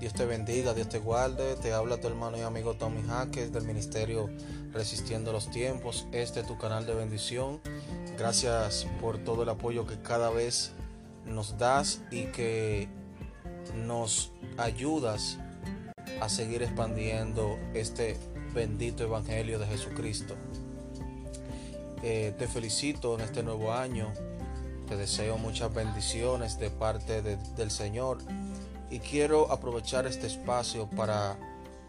Dios te bendiga, Dios te guarde. Te habla tu hermano y amigo Tommy Jaques del Ministerio Resistiendo los Tiempos. Este es tu canal de bendición. Gracias por todo el apoyo que cada vez nos das y que nos ayudas a seguir expandiendo este bendito Evangelio de Jesucristo. Eh, te felicito en este nuevo año. Te deseo muchas bendiciones de parte de, del Señor y quiero aprovechar este espacio para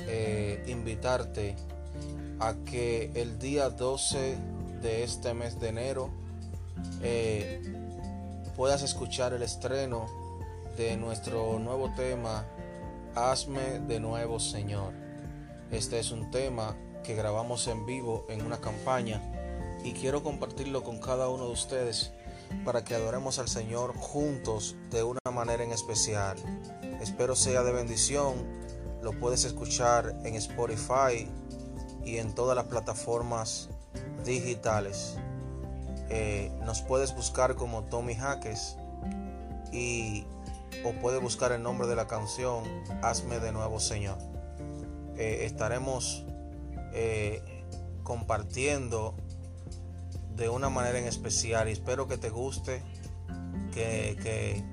eh, invitarte a que el día 12 de este mes de enero eh, puedas escuchar el estreno de nuestro nuevo tema Hazme de nuevo Señor. Este es un tema que grabamos en vivo en una campaña y quiero compartirlo con cada uno de ustedes para que adoremos al Señor juntos de una manera en especial. Espero sea de bendición. Lo puedes escuchar en Spotify y en todas las plataformas digitales. Eh, nos puedes buscar como Tommy Jaques y o puedes buscar el nombre de la canción Hazme de nuevo Señor. Eh, estaremos eh, compartiendo de una manera en especial espero que te guste, que, que,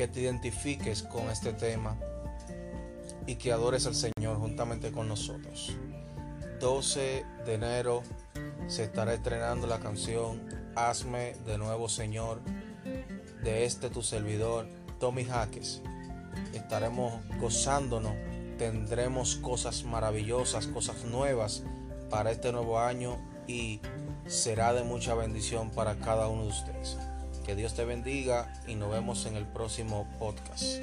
que te identifiques con este tema y que adores al Señor juntamente con nosotros. 12 de enero se estará estrenando la canción Hazme de nuevo Señor de este tu servidor Tommy Jaques. Estaremos gozándonos, tendremos cosas maravillosas, cosas nuevas para este nuevo año y será de mucha bendición para cada uno de ustedes. Que Dios te bendiga y nos vemos en el próximo podcast.